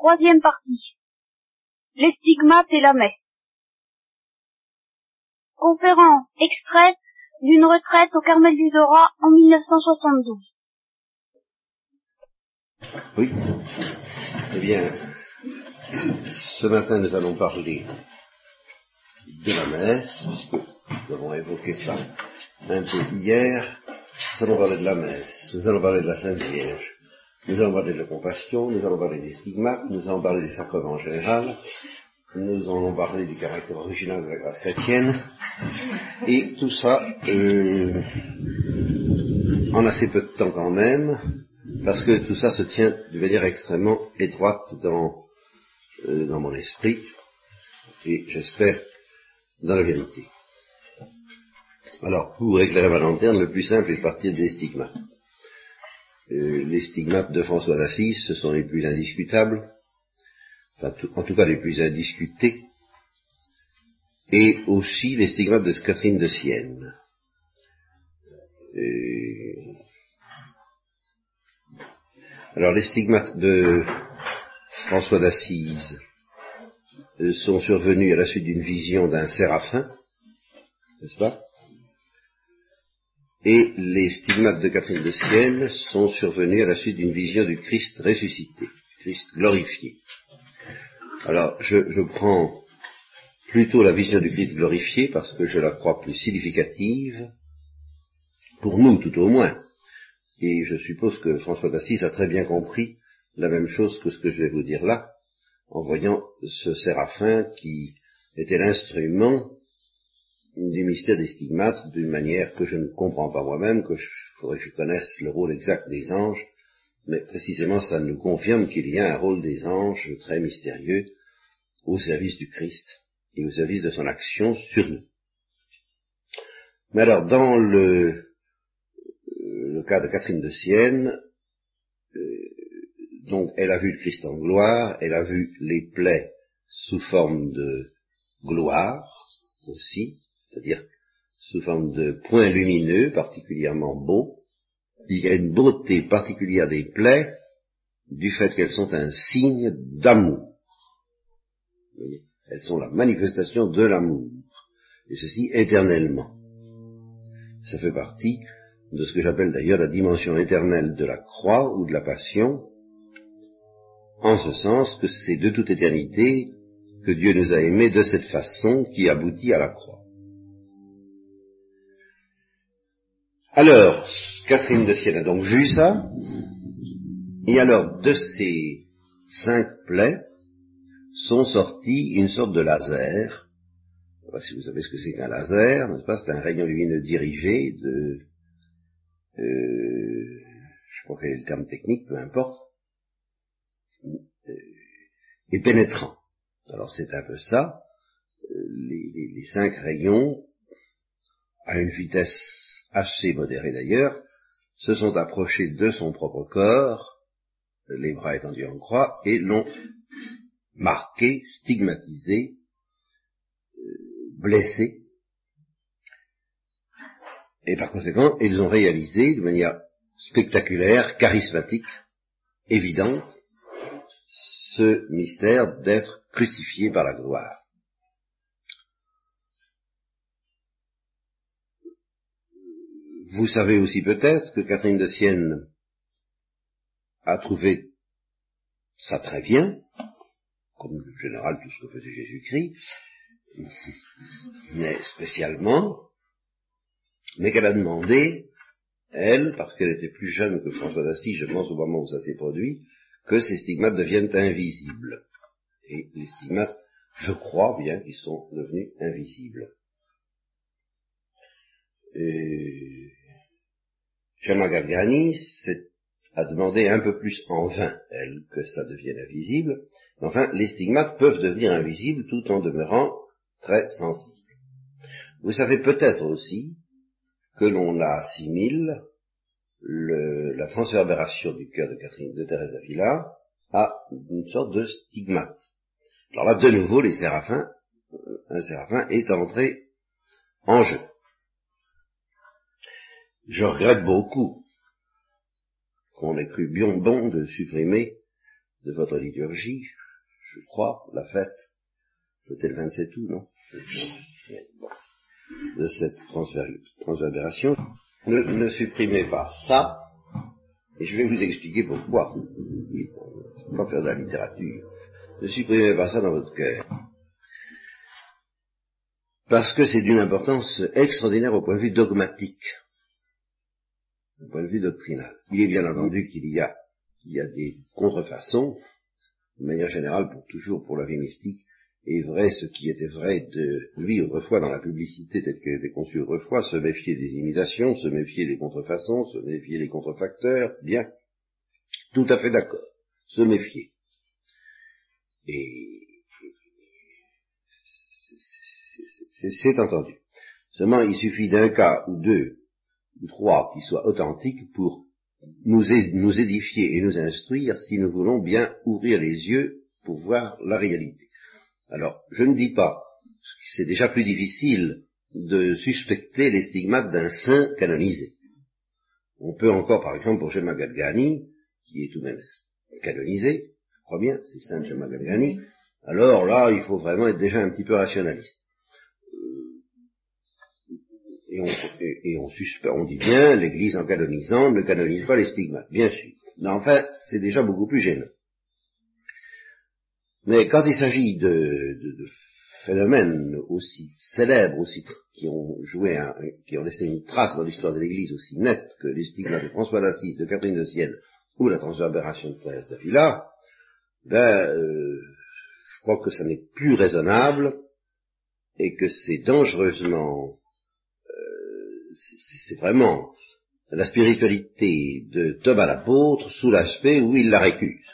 Troisième partie. Les stigmates et la messe. Conférence extraite d'une retraite au Carmel du Dora en 1972. Oui. Eh bien, ce matin nous allons parler de la messe, puisque nous avons évoqué ça un peu hier. Nous allons parler de la messe, nous allons parler de la Sainte Vierge, nous allons parler de la compassion, nous allons parler des stigmates, nous allons parler des sacrements en général, nous allons parler du caractère original de la grâce chrétienne, et tout ça euh, en assez peu de temps quand même, parce que tout ça se tient de manière extrêmement étroite dans, euh, dans mon esprit, et j'espère dans la vérité. Alors, pour éclairer ma lanterne, le plus simple est de partir des stigmates. Euh, les stigmates de François d'Assise, ce sont les plus indiscutables, en tout cas les plus indiscutés, et aussi les stigmates de Catherine de Sienne. Euh, alors les stigmates de François d'Assise euh, sont survenus à la suite d'une vision d'un séraphin, n'est-ce pas? Et les stigmates de Catherine de Sienne sont survenus à la suite d'une vision du Christ ressuscité, Christ glorifié. Alors, je, je, prends plutôt la vision du Christ glorifié parce que je la crois plus significative, pour nous tout au moins. Et je suppose que François d'Assise a très bien compris la même chose que ce que je vais vous dire là, en voyant ce séraphin qui était l'instrument du mystère des stigmates d'une manière que je ne comprends pas moi-même, que je faudrait que je connaisse le rôle exact des anges, mais précisément ça nous confirme qu'il y a un rôle des anges très mystérieux au service du Christ et au service de son action sur nous. Mais alors, dans le, le cas de Catherine de Sienne, euh, donc elle a vu le Christ en gloire, elle a vu les plaies sous forme de gloire aussi, c'est-à-dire sous forme de points lumineux particulièrement beaux. Il y a une beauté particulière des plaies du fait qu'elles sont un signe d'amour. Elles sont la manifestation de l'amour, et ceci éternellement. Ça fait partie de ce que j'appelle d'ailleurs la dimension éternelle de la croix ou de la passion, en ce sens que c'est de toute éternité que Dieu nous a aimés de cette façon qui aboutit à la croix. Alors, Catherine de Sienne a donc vu ça, et alors de ces cinq plaies sont sortis une sorte de laser. Si vous savez ce que c'est qu'un laser, n'est-ce pas? C'est un rayon lumineux dirigé de... Euh, je crois quel est le terme technique, peu importe. Euh, et pénétrant. Alors c'est un peu ça. Euh, les cinq rayons, à une vitesse assez modéré d'ailleurs, se sont approchés de son propre corps, les bras étendus en croix, et l'ont marqué, stigmatisé, euh, blessé. Et par conséquent, ils ont réalisé de manière spectaculaire, charismatique, évidente, ce mystère d'être crucifié par la gloire. Vous savez aussi peut-être que Catherine de Sienne a trouvé ça très bien, comme en général tout ce que faisait Jésus-Christ, mais spécialement, mais qu'elle a demandé, elle, parce qu'elle était plus jeune que François d'Assise, je pense au moment où ça s'est produit, que ces stigmates deviennent invisibles. Et les stigmates, je crois bien qu'ils sont devenus invisibles. Et Gemma Galgani a demandé un peu plus en vain, elle, que ça devienne invisible. Enfin, les stigmates peuvent devenir invisibles tout en demeurant très sensibles. Vous savez peut-être aussi que l'on assimile le, la transverbération du cœur de Catherine de Thérèse Avila à une sorte de stigmate. Alors là, de nouveau, les séraphins, euh, un séraphin est entré en jeu. Je regrette beaucoup qu'on ait cru bien bon de supprimer de votre liturgie, je crois, la fête, c'était le 27 août, non? De cette transverbération. Ne, ne supprimez pas ça, et je vais vous expliquer pourquoi. pas faire de la littérature. Ne supprimez pas ça dans votre cœur. Parce que c'est d'une importance extraordinaire au point de vue dogmatique, au point de vue doctrinal. Il est bien entendu qu'il y a, il y a des contrefaçons, de manière générale, pour toujours pour la vie mystique, est vrai ce qui était vrai de lui autrefois dans la publicité telle qu'elle était conçue autrefois, se méfier des imitations, se méfier des contrefaçons, se méfier des contrefacteurs, bien, tout à fait d'accord, se méfier. Et c'est entendu. Seulement, il suffit d'un cas ou deux trois qui soient authentiques pour nous, édifier et nous instruire si nous voulons bien ouvrir les yeux pour voir la réalité. Alors, je ne dis pas, c'est déjà plus difficile de suspecter les stigmates d'un saint canonisé. On peut encore, par exemple, pour Gemma Galgani, qui est tout de même canonisé, je crois bien, c'est saint Gemma Galgani, alors là, il faut vraiment être déjà un petit peu rationaliste. Et on, et, on, on dit bien, l'Église en canonisant ne canonise pas les stigmates, bien sûr. Mais enfin, c'est déjà beaucoup plus gênant. Mais quand il s'agit de, de, phénomènes aussi célèbres, aussi qui ont joué, un, qui ont laissé une trace dans l'histoire de l'Église aussi nette que les stigmates de François d'Assise, de Catherine de Sienne ou la transverbération de Thérèse d'Avila, ben, euh, je crois que ça n'est plus raisonnable et que c'est dangereusement, c'est vraiment la spiritualité de Thomas l'apôtre sous l'aspect où il la récuse.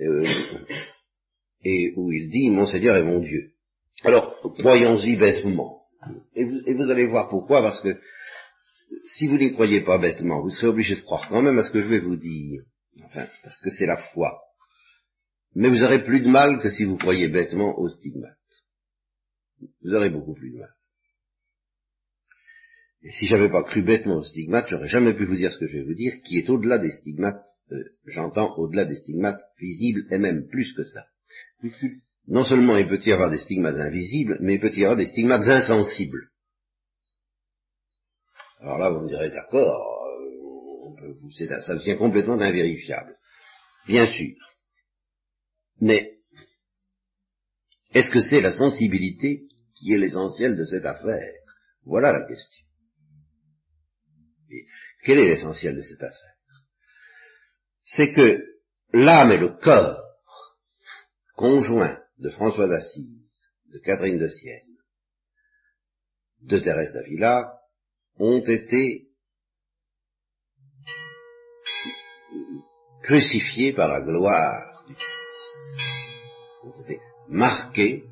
Euh, et où il dit Mon Seigneur est mon Dieu. Alors, croyons-y bêtement. Et vous, et vous, allez voir pourquoi, parce que si vous n'y croyez pas bêtement, vous serez obligé de croire quand même à ce que je vais vous dire. Enfin, parce que c'est la foi. Mais vous aurez plus de mal que si vous croyez bêtement aux stigmates. Vous aurez beaucoup plus de mal. Et si j'avais pas cru bêtement aux stigmates, j'aurais jamais pu vous dire ce que je vais vous dire, qui est au-delà des stigmates euh, j'entends au-delà des stigmates visibles, et même plus que ça. Non seulement il peut y avoir des stigmates invisibles, mais il peut y avoir des stigmates insensibles. Alors là, vous me direz, d'accord, euh, ça devient complètement invérifiable. Bien sûr. Mais, est-ce que c'est la sensibilité qui est l'essentiel de cette affaire? Voilà la question. Et quel est l'essentiel de cette affaire? C'est que l'âme et le corps conjoints de François d'Assise, de Catherine de Sienne, de Thérèse d'Avila, ont été crucifiés par la gloire du Christ, ont été marqués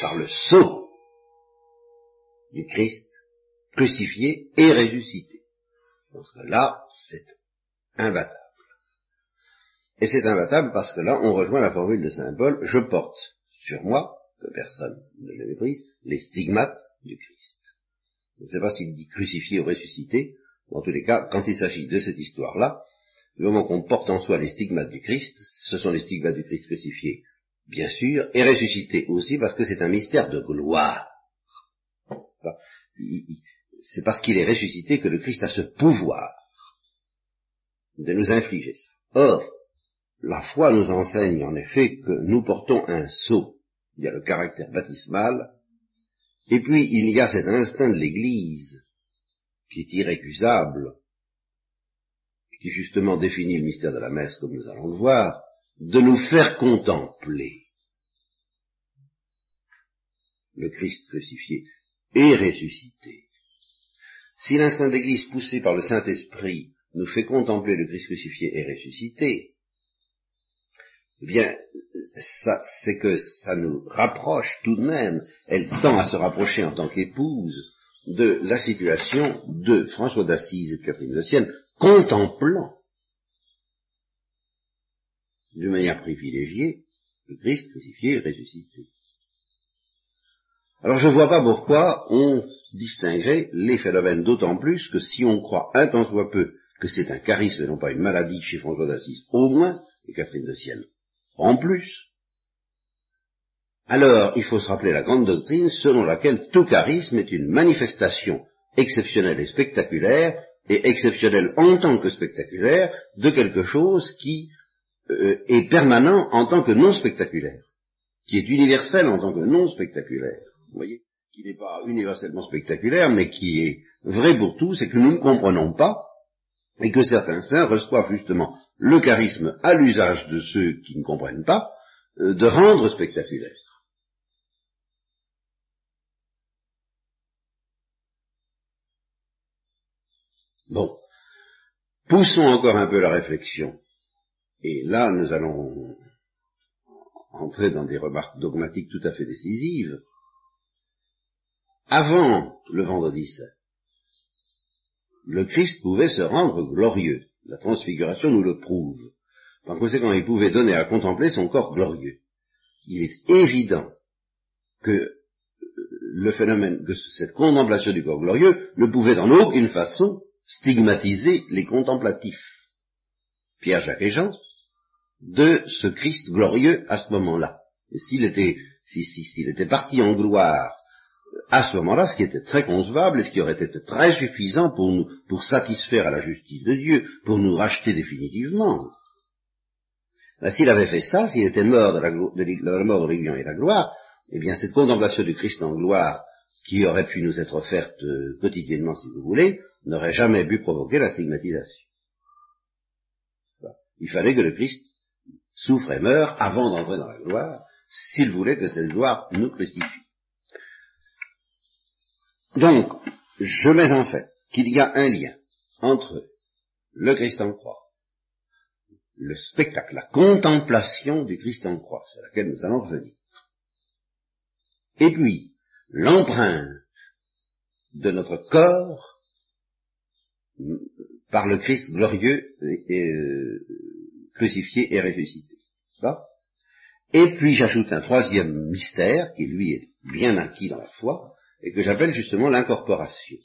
par le sceau du Christ, crucifié et ressuscité. Parce que là, c'est imbattable. Et c'est imbattable parce que là, on rejoint la formule de Saint Paul, je porte sur moi, que personne ne le méprise, les stigmates du Christ. Je ne sais pas s'il dit crucifié ou ressuscité, ou en tous les cas, quand il s'agit de cette histoire-là, le moment qu'on porte en soi les stigmates du Christ, ce sont les stigmates du Christ crucifié, bien sûr, et ressuscité aussi parce que c'est un mystère de gloire. C'est parce qu'il est ressuscité que le Christ a ce pouvoir de nous infliger ça. Or, la foi nous enseigne en effet que nous portons un sceau. Il y a le caractère baptismal, et puis il y a cet instinct de l'Église qui est irrécusable, qui justement définit le mystère de la messe comme nous allons le voir, de nous faire contempler le Christ crucifié et ressuscité. Si l'instinct d'Église poussé par le Saint-Esprit nous fait contempler le Christ crucifié et ressuscité, eh bien, ça, c'est que ça nous rapproche tout de même, elle tend à se rapprocher en tant qu'épouse de la situation de François d'Assise et de Catherine de Sienne, contemplant d'une manière privilégiée le Christ crucifié et ressuscité. Alors je ne vois pas pourquoi on distinguerait les phénomènes, d'autant plus que si on croit un tant soit peu que c'est un charisme et non pas une maladie chez François d'Assise, au moins, et Catherine de Sienne, en plus, alors il faut se rappeler la grande doctrine selon laquelle tout charisme est une manifestation exceptionnelle et spectaculaire, et exceptionnelle en tant que spectaculaire, de quelque chose qui euh, est permanent en tant que non spectaculaire, qui est universel en tant que non spectaculaire. Vous voyez? Qui n'est pas universellement spectaculaire, mais qui est vrai pour tous, et que nous ne comprenons pas, et que certains saints reçoivent justement le charisme à l'usage de ceux qui ne comprennent pas, euh, de rendre spectaculaire. Bon, poussons encore un peu la réflexion. Et là, nous allons entrer dans des remarques dogmatiques tout à fait décisives. Avant le vendredi saint, le Christ pouvait se rendre glorieux. La transfiguration nous le prouve. Par conséquent, il pouvait donner à contempler son corps glorieux. Il est évident que le phénomène, que cette contemplation du corps glorieux ne pouvait en aucune façon stigmatiser les contemplatifs, Pierre, Jacques et Jean, de ce Christ glorieux à ce moment-là. S'il s'il était parti en gloire à ce moment-là, ce qui était très concevable et ce qui aurait été très suffisant pour nous, pour satisfaire à la justice de Dieu, pour nous racheter définitivement. Ben, s'il avait fait ça, s'il était mort de la, de la mort de l'aiguillon et la gloire, eh bien cette contemplation du Christ en gloire, qui aurait pu nous être offerte euh, quotidiennement si vous voulez, n'aurait jamais pu provoquer la stigmatisation. Il fallait que le Christ souffre et meure avant d'entrer dans la gloire, s'il voulait que cette gloire nous crucifie. Donc, je mets en fait qu'il y a un lien entre le Christ en croix, le spectacle, la contemplation du Christ en croix, sur laquelle nous allons revenir, et puis l'empreinte de notre corps par le Christ glorieux et, euh, crucifié et ressuscité. Et puis j'ajoute un troisième mystère qui lui est bien acquis dans la foi et que j'appelle justement l'incorporation.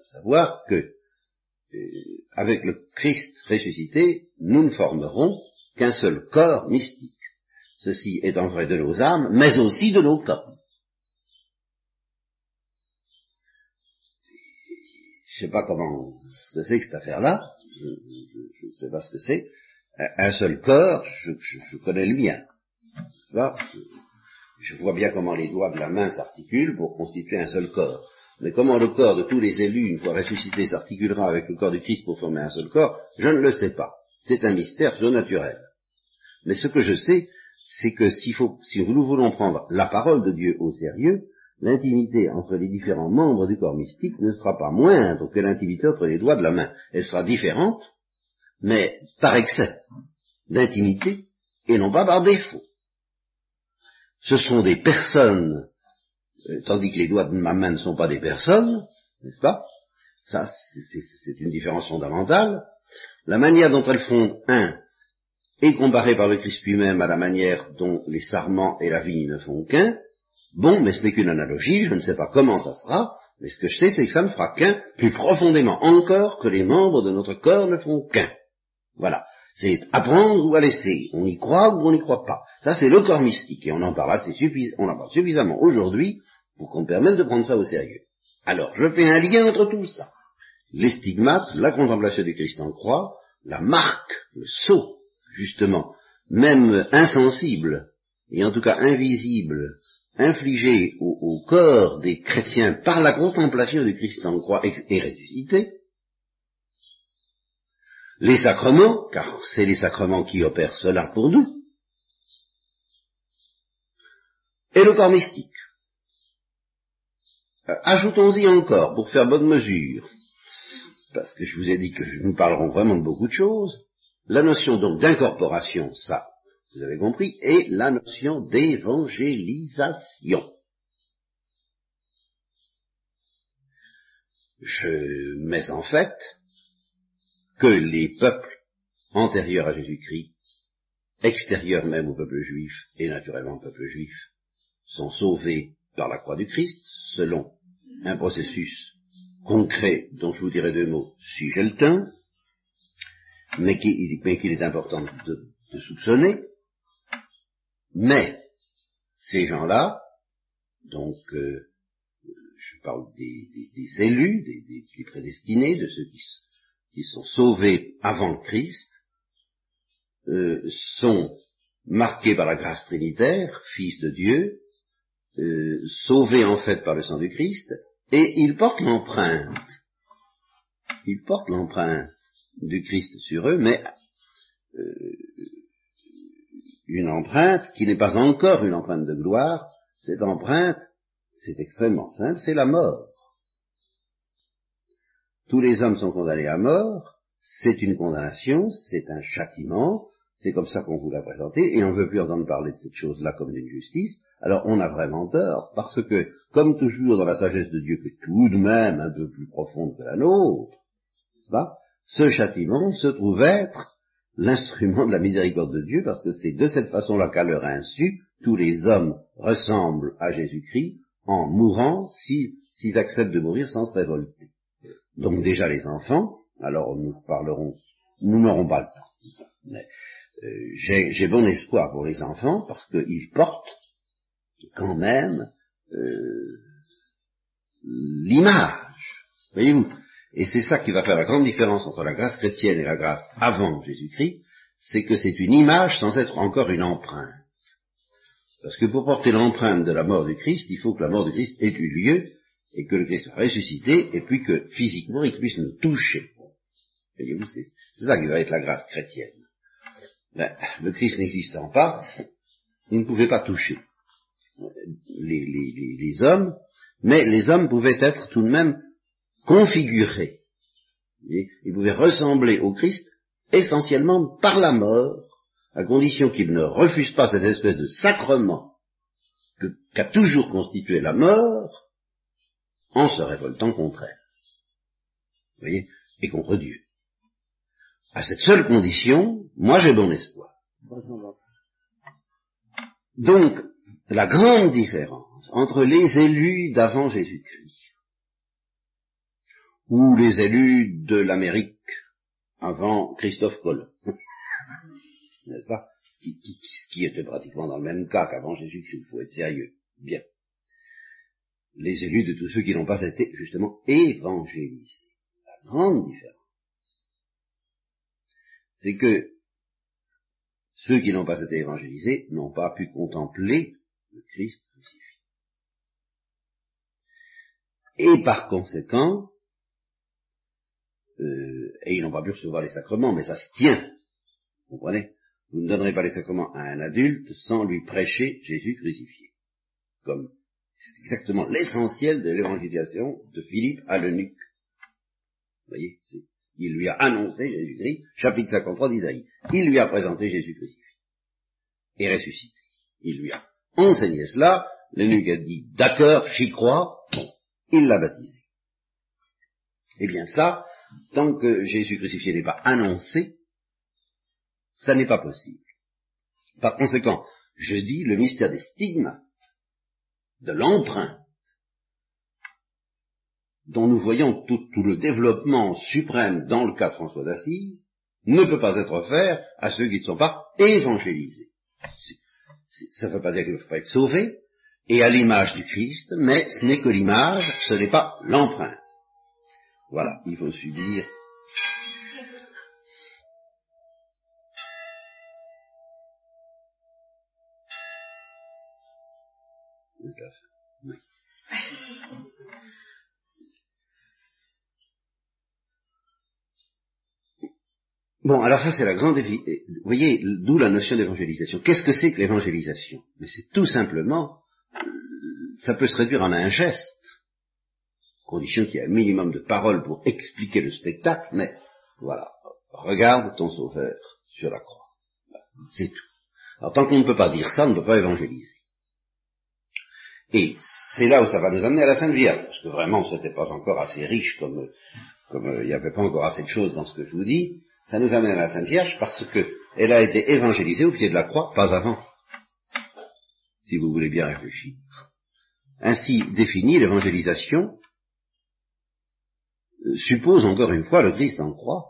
À savoir que euh, avec le Christ ressuscité, nous ne formerons qu'un seul corps mystique. Ceci étant vrai de nos âmes, mais aussi de nos corps. je sais pas comment, ce que c'est que cette affaire-là, je ne sais pas ce que c'est, un seul corps, je, connais le mien. je, vois bien comment les doigts de la main s'articulent pour constituer un seul corps. Mais comment le corps de tous les élus, une fois ressuscité, s'articulera avec le corps du Christ pour former un seul corps, je ne le sais pas. C'est un mystère surnaturel. Mais ce que je sais, c'est que si nous voulons prendre la parole de Dieu au sérieux, l'intimité entre les différents membres du corps mystique ne sera pas moindre que l'intimité entre les doigts de la main. Elle sera différente, mais par excès d'intimité et non pas par défaut. Ce sont des personnes, euh, tandis que les doigts de ma main ne sont pas des personnes, n'est-ce pas? Ça, c'est une différence fondamentale. La manière dont elles font un est comparée par le Christ lui-même à la manière dont les sarments et la vigne ne font qu'un, Bon, mais ce n'est qu'une analogie, je ne sais pas comment ça sera, mais ce que je sais, c'est que ça ne fera qu'un, plus profondément encore que les membres de notre corps ne font qu'un. Voilà. C'est apprendre ou à laisser. On y croit ou on n'y croit pas. Ça, c'est le corps mystique. Et on en parle assez suffisamment aujourd'hui pour qu'on permette de prendre ça au sérieux. Alors, je fais un lien entre tout ça. Les stigmates, la contemplation du Christ en croix, la marque, le sceau, justement, même insensible, et en tout cas invisible, infligé au, corps des chrétiens par la contemplation du Christ en croix et, ressuscité, les sacrements, car c'est les sacrements qui opèrent cela pour nous, et le corps mystique. Euh, ajoutons-y encore, pour faire bonne mesure, parce que je vous ai dit que nous parlerons vraiment de beaucoup de choses, la notion donc d'incorporation, ça, vous avez compris, et la notion d'évangélisation. Je mets en fait que les peuples antérieurs à Jésus-Christ, extérieurs même au peuple juif et naturellement au peuple juif, sont sauvés par la croix du Christ selon un processus concret dont je vous dirai deux mots si j'ai le temps, mais qu'il est important de, soupçonner. Mais ces gens-là, donc euh, je parle des, élus, des, prédestinés, de ceux qui, sont sauvés avant Christ, euh, sont marqués par la grâce trinitaire, fils de Dieu, euh, sauvés en fait par le sang du Christ, et ils portent l'empreinte. Ils portent l'empreinte du Christ sur eux, mais euh, une empreinte qui n'est pas encore une empreinte de gloire, cette empreinte, c'est extrêmement simple, c'est la mort. Tous les hommes sont condamnés à mort, c'est une condamnation, c'est un châtiment, c'est comme ça qu'on vous l'a présenté, et on ne veut plus entendre parler de cette chose-là comme d'une justice, alors on a vraiment tort, parce que, comme toujours dans la sagesse de Dieu, qui est tout de même un peu plus profonde que la nôtre, ce châtiment se trouve être l'instrument de la miséricorde de Dieu, parce que c'est de cette façon-là qu'à leur insu, tous les hommes ressemblent à Jésus-Christ en mourant s'ils acceptent de mourir sans se révolter. Donc déjà les enfants, alors nous parlerons, nous n'aurons pas le temps. Mais euh, j'ai bon espoir pour les enfants parce qu'ils portent quand même euh, l'image. Voyez-vous? Et c'est ça qui va faire la grande différence entre la grâce chrétienne et la grâce avant Jésus-Christ, c'est que c'est une image sans être encore une empreinte. Parce que pour porter l'empreinte de la mort du Christ, il faut que la mort du Christ ait eu lieu et que le Christ soit ressuscité et puis que physiquement il puisse nous toucher. Voyez-vous, c'est ça qui va être la grâce chrétienne. Ben, le Christ n'existant pas, il ne pouvait pas toucher les, hommes, mais les hommes pouvaient être tout de même configurés. Ils pouvaient ressembler au Christ essentiellement par la mort, à condition qu'ils ne refusent pas cette espèce de sacrement qu'a toujours constitué la mort, en se révoltant contre elle. Vous voyez Et contre Dieu. À cette seule condition, moi j'ai bon espoir. Donc, la grande différence entre les élus d'avant Jésus-Christ ou les élus de l'Amérique avant Christophe Colomb, n'est-ce pas? Ce qui, était pratiquement dans le même cas qu'avant Jésus-Christ, il faut être sérieux. Bien. Les élus de tous ceux qui n'ont pas été justement évangélisés. La grande différence, c'est que ceux qui n'ont pas été évangélisés n'ont pas pu contempler le Christ crucifié. Et par conséquent, euh, et ils n'ont pas pu recevoir les sacrements, mais ça se tient. Vous comprenez? Vous ne donnerez pas les sacrements à un adulte sans lui prêcher Jésus crucifié. Comme c'est exactement l'essentiel de l'évangélisation de Philippe à l'eunuque. Vous voyez Il lui a annoncé Jésus-Christ, chapitre 53 d'Isaïe. Il lui a présenté Jésus crucifié et ressuscité. Il lui a enseigné cela, l'eunuque a dit d'accord, j'y crois, il l'a baptisé. Eh bien ça, tant que Jésus crucifié n'est pas annoncé, ça n'est pas possible. Par conséquent, je dis le mystère des stigmates, de l'empreinte, dont nous voyons tout, le développement suprême dans le cas de François d'Assise, ne peut pas être offert à ceux qui ne sont pas évangélisés ça ne veut pas dire qu'il ne faut pas être sauvé, et à l'image du Christ, mais ce n'est que l'image, ce n'est pas l'empreinte. Voilà, il faut subir. Bon, alors ça c'est la grande... Vous voyez, d'où la notion d'évangélisation. Qu'est-ce que c'est que l'évangélisation? Mais c'est tout simplement, ça peut se réduire en un geste, condition qu'il y ait un minimum de paroles pour expliquer le spectacle, mais voilà, regarde ton sauveur sur la croix. C'est tout. Alors tant qu'on ne peut pas dire ça, on ne peut pas évangéliser. Et c'est là où ça va nous amener à la Sainte Vierge, parce que vraiment, ce n'était pas encore assez riche comme, comme il n'y avait pas encore assez de choses dans ce que je vous dis ça nous amène à la Sainte Vierge parce qu'elle a été évangélisée au pied de la croix, pas avant. Si vous voulez bien réfléchir. Ainsi définie, l'évangélisation euh, suppose encore une fois le Christ en croix.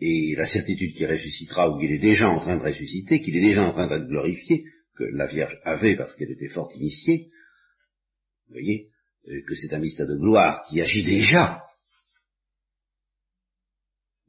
et la certitude qu'il ressuscitera ou qu'il est déjà en train de ressusciter, qu'il est déjà en train d'être glorifié, que la Vierge avait parce qu'elle était fort initiée, vous voyez, euh, que c'est un mystère de gloire qui agit déjà.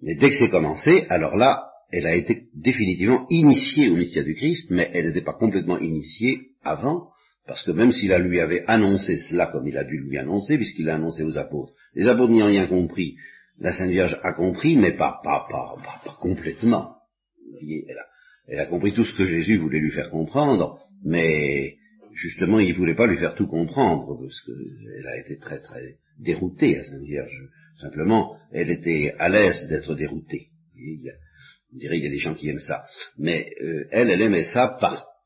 Mais dès que c'est commencé, alors là, elle a été définitivement initiée au mystère du Christ, mais elle n'était pas complètement initiée avant, parce que même s'il lui avait annoncé cela comme il a dû lui annoncer, puisqu'il l'a annoncé aux apôtres, les apôtres n'y ont rien compris, la Sainte Vierge a compris, mais pas, pas, pas, pas, complètement. Vous voyez, elle a, elle a compris tout ce que Jésus voulait lui faire comprendre, mais justement, il ne voulait pas lui faire tout comprendre, parce qu'elle a été très très déroutée, la Sainte Vierge. Simplement, elle était à l'aise d'être déroutée. On dirait qu'il y a des gens qui aiment ça. Mais euh, elle, elle aimait ça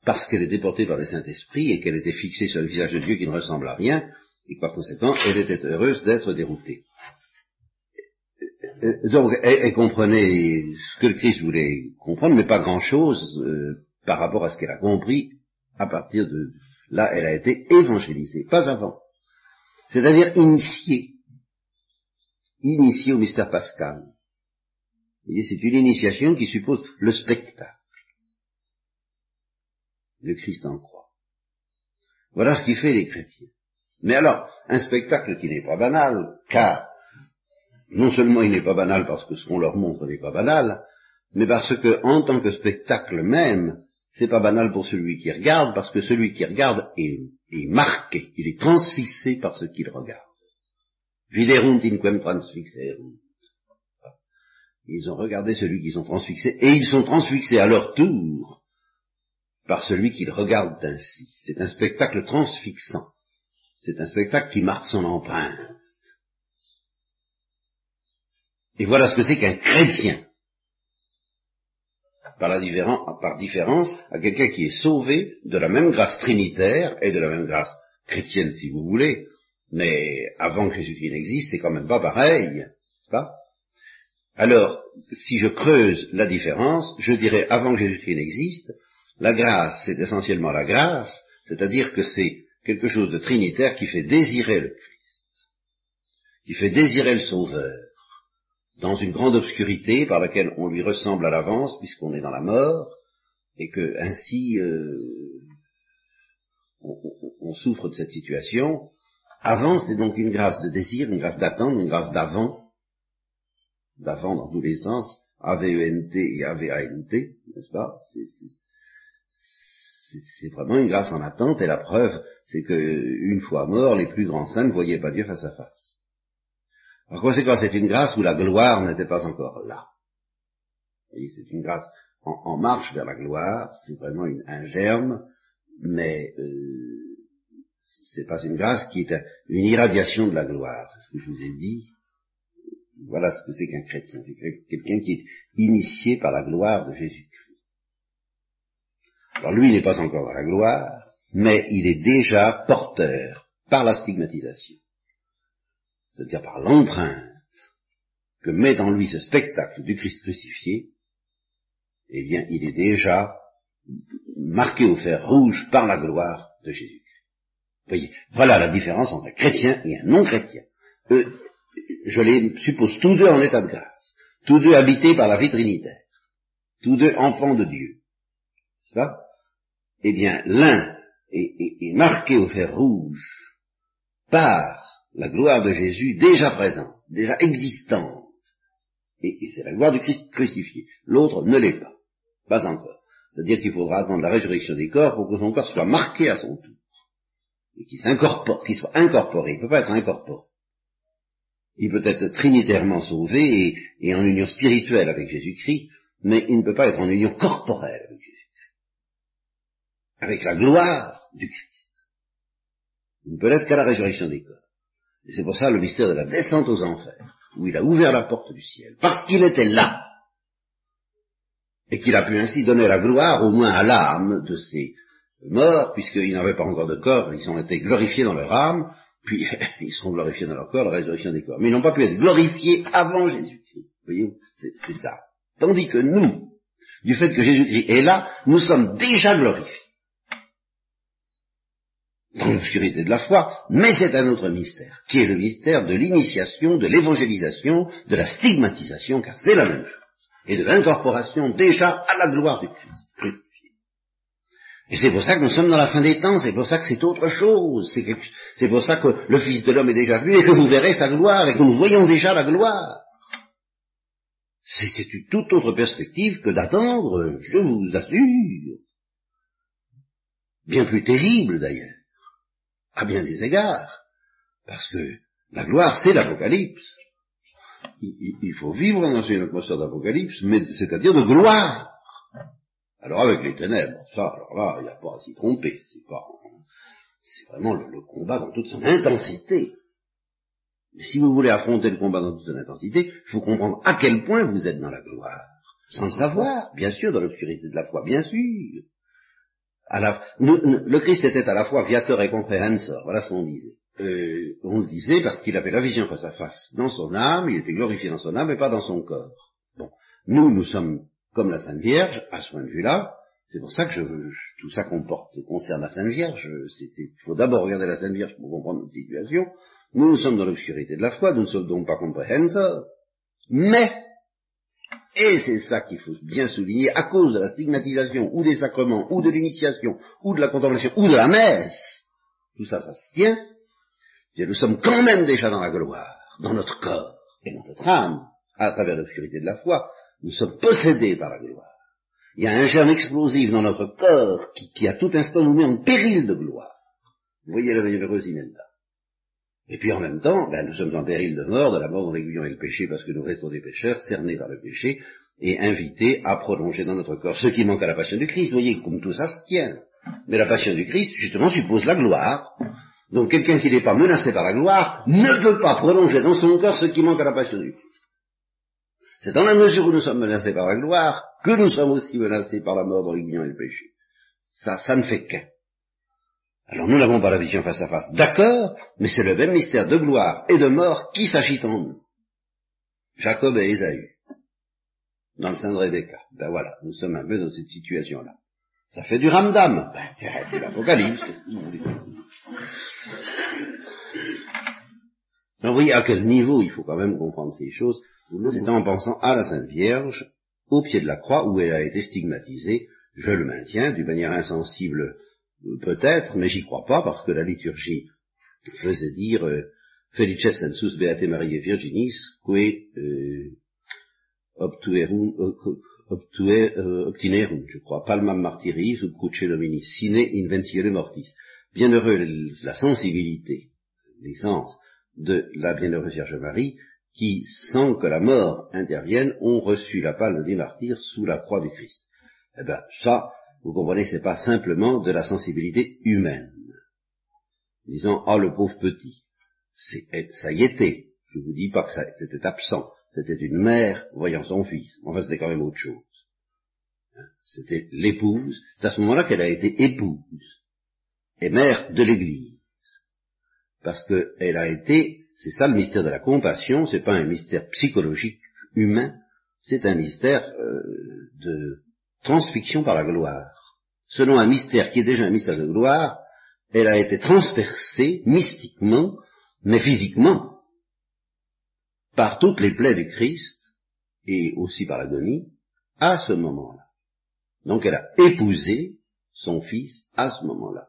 parce qu'elle était portée par le Saint-Esprit et qu'elle était fixée sur le visage de Dieu qui ne ressemble à rien, et par conséquent, elle était heureuse d'être déroutée. Euh, donc, elle, comprenait ce que le Christ voulait comprendre, mais pas grand-chose euh, par rapport à ce qu'elle a compris à partir de là, elle a été évangélisée, pas avant. C'est-à-dire initiée, initiée au mystère pascal. C'est une initiation qui suppose le spectacle. Le Christ en croix. Voilà ce qui fait les chrétiens. Mais alors, un spectacle qui n'est pas banal, car non seulement il n'est pas banal parce que ce qu'on leur montre n'est pas banal, mais parce que, en tant que spectacle même, c'est pas banal pour celui qui regarde, parce que celui qui regarde est, marqué, il est transfixé par ce qu'il regarde. Viderunt inquem transfixerunt. Ils ont regardé celui qu'ils ont transfixé, et ils sont transfixés à leur tour par celui qu'ils regardent ainsi. C'est un spectacle transfixant. C'est un spectacle qui marque son empreinte. Et voilà ce que c'est qu'un chrétien. Par, la par différence à quelqu'un qui est sauvé de la même grâce trinitaire et de la même grâce chrétienne si vous voulez, mais avant que Jésus-Christ n'existe, c'est quand même pas pareil, pas? Alors, si je creuse la différence, je dirais avant que Jésus-Christ n'existe, la grâce, c'est essentiellement la grâce, c'est-à-dire que c'est quelque chose de trinitaire qui fait désirer le Christ, qui fait désirer le Sauveur, dans une grande obscurité par laquelle on lui ressemble à l'avance puisqu'on est dans la mort, et que ainsi euh, on, souffre de cette situation. Avant, c'est donc une grâce de désir, une grâce d'attente, une grâce d'avant, d'avant dans tous les sens, A-V-E-N-T et A-V-A-N-T, n'est-ce pas? C'est vraiment une grâce en attente, et la preuve, c'est que une fois mort, les plus grands saints ne voyaient pas Dieu face à face. En conséquence, c'est une grâce où la gloire n'était pas encore là. C'est une grâce en, marche vers la gloire, c'est vraiment un germe, mais euh, c'est pas une grâce qui est une irradiation de la gloire, c'est ce que je vous ai dit. Voilà ce que c'est qu'un chrétien, c'est quelqu'un qui est initié par la gloire de Jésus-Christ. Alors lui, il n'est pas encore dans la gloire, mais il est déjà porteur par la stigmatisation c'est-à-dire par l'empreinte que met en lui ce spectacle du Christ crucifié, eh bien, il est déjà marqué au fer rouge par la gloire de Jésus. Voyez, voilà la différence entre un chrétien et un non-chrétien. je les suppose tous deux en état de grâce, tous deux habités par la vie trinitaire, tous deux enfants de Dieu. C'est ça Eh bien, l'un est marqué au fer rouge par la gloire de Jésus déjà présente, déjà existante. Et, c'est la gloire du Christ crucifié. L'autre ne l'est pas. Pas encore. C'est-à-dire qu'il faudra attendre la résurrection des corps pour que son corps soit marqué à son tour. Et qu'il s'incorpore, qu'il soit incorporé. Il ne peut pas être incorporé. Il peut être trinitairement sauvé et, en union spirituelle avec Jésus-Christ, mais il ne peut pas être en union corporelle avec Jésus-Christ. Avec la gloire du Christ. Il ne peut l'être qu'à la résurrection des corps. C'est pour ça le mystère de la descente aux enfers, où il a ouvert la porte du ciel, parce qu'il était là, et qu'il a pu ainsi donner la gloire au moins à l'âme de ces morts, puisqu'ils n'avaient pas encore de corps, ils ont été glorifiés dans leur âme, puis ils seront glorifiés dans leur corps, la résurrection des corps. Mais ils n'ont pas pu être glorifiés avant Jésus-Christ. Voyez, c'est ça. Tandis que nous, du fait que Jésus-Christ est là, nous sommes déjà glorifiés dans l'obscurité de la foi, mais c'est un autre mystère, qui est le mystère de l'initiation, de l'évangélisation, de la stigmatisation, car c'est la même chose. et de l'incorporation déjà à la gloire du Christ. Et c'est pour ça que nous sommes dans la fin des temps, c'est pour ça que c'est autre chose, c'est pour ça que le Fils de l'homme est déjà venu et que vous verrez sa gloire et que nous voyons déjà la gloire. C'est une toute autre perspective que d'attendre, je vous assure. Bien plus terrible d'ailleurs, à bien des égards, parce que la gloire c'est l'Apocalypse. Il, faut vivre dans une atmosphère d'Apocalypse, mais c'est-à-dire de gloire. Alors avec les ténèbres, ça, alors là, il n'y a pas à s'y tromper, c'est pas, c'est vraiment le, combat dans toute son intensité. Mais si vous voulez affronter le combat dans toute son intensité, il faut comprendre à quel point vous êtes dans la gloire. Sans le savoir, bien sûr, dans l'obscurité de la foi, bien sûr. Le Christ était à la fois viateur et compréhensor, voilà ce qu'on disait. Euh, on le disait parce qu'il avait la vision face à face dans son âme, il était glorifié dans son âme et pas dans son corps. Bon, nous, nous sommes comme la Sainte Vierge, à ce point de vue-là, c'est pour ça que je, tout ça comporte, concerne la Sainte Vierge. Il faut d'abord regarder la Sainte Vierge pour comprendre notre situation. Nous, nous sommes dans l'obscurité de la foi, nous ne sommes donc pas compréhenseurs. Mais, et c'est ça qu'il faut bien souligner, à cause de la stigmatisation, ou des sacrements, ou de l'initiation, ou de la contemplation, ou de la messe, tout ça, ça se tient, nous sommes quand même déjà dans la gloire, dans notre corps et dans notre âme, à travers l'obscurité de la foi, nous sommes possédés par la gloire. Il y a un germe explosif dans notre corps qui, à tout instant nous met en péril de gloire. Vous voyez la bienheureuse Imelda. Et puis en même temps, ben, nous sommes en péril de mort, de la mort en aiguillon et le péché, parce que nous restons des pécheurs, cernés par le péché, et invités à prolonger dans notre corps ce qui manque à la passion du Christ. Vous voyez comme tout ça se tient. Mais la passion du Christ, justement, suppose la gloire. Donc quelqu'un qui n'est pas menacé par la gloire ne peut pas prolonger dans son corps ce qui manque à la passion du Christ. C'est dans la mesure où nous sommes menacés par la gloire que nous sommes aussi menacés par la mort dans l'aiguillon et le péché. Ça, ça ne fait qu'un. Alors nous n'avons pas la vision face à face, d'accord, mais c'est le même mystère de gloire et de mort qui s'agite en nous. Jacob et Ésaü, dans le sein de Rebecca. Ben voilà, nous sommes un peu dans cette situation-là. Ça fait du ramdam. Ben, c'est l'Apocalypse. vous voyez à quel niveau il faut quand même comprendre ces choses. C'est en pensant à la Sainte Vierge, au pied de la croix où elle a été stigmatisée, je le maintiens, d'une manière insensible peut-être, mais j'y crois pas parce que la liturgie faisait dire euh, Felices sensus beate Mariae Virginis, que euh, obtuerum, euh, obtinerum, je crois, palmam martyris ou cruce domini, sine inventiere mortis. Bienheureux la sensibilité, l'essence de la bienheureuse Vierge Marie, qui, sans que la mort intervienne, ont reçu la palme des martyrs sous la croix du Christ. Eh bien, ça, vous comprenez, c'est pas simplement de la sensibilité humaine. Disant, ah, le pauvre petit, c'est, ça y était. Je vous dis pas que c'était absent. C'était une mère voyant son fils. Enfin, c'était quand même autre chose. Hein, c'était l'épouse. C'est à ce moment-là qu'elle a été épouse et mère de l'Église. Parce qu'elle a été c'est ça le mystère de la compassion, c'est pas un mystère psychologique humain, c'est un mystère euh, de transfixion par la gloire. Selon un mystère qui est déjà un mystère de gloire, elle a été transpercée mystiquement, mais physiquement, par toutes les plaies du Christ, et aussi par l'agonie, à ce moment-là. Donc elle a épousé son fils à ce moment-là.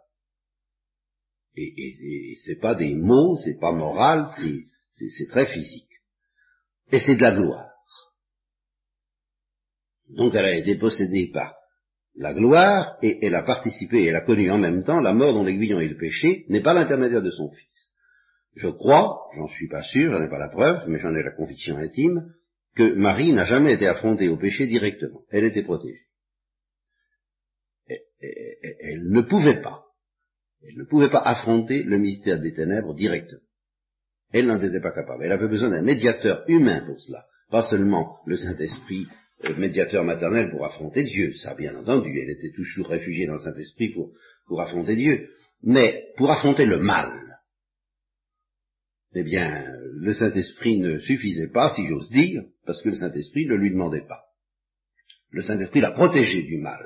Et, et, c'est pas des mots, c'est pas moral, c'est très physique. Et c'est de la gloire. Donc elle a été possédée par la gloire, et elle a participé, elle a connu en même temps la mort dont l'aiguillon et le péché n'est pas l'intermédiaire de son fils. Je crois, j'en suis pas sûr, j'en ai pas la preuve, mais j'en ai la conviction intime, que Marie n'a jamais été affrontée au péché directement. Elle était protégée. elle ne pouvait pas. Elle ne pouvait pas affronter le mystère des ténèbres directement. Elle n'en était pas capable. Elle avait besoin d'un médiateur humain pour cela. Pas seulement le Saint-Esprit, médiateur maternel pour affronter Dieu. Ça, bien entendu, elle était toujours réfugiée dans le Saint-Esprit pour, pour affronter Dieu. Mais pour affronter le mal, eh bien, le Saint-Esprit ne suffisait pas, si j'ose dire, parce que le Saint-Esprit ne lui demandait pas. Le Saint-Esprit l'a protégée du mal.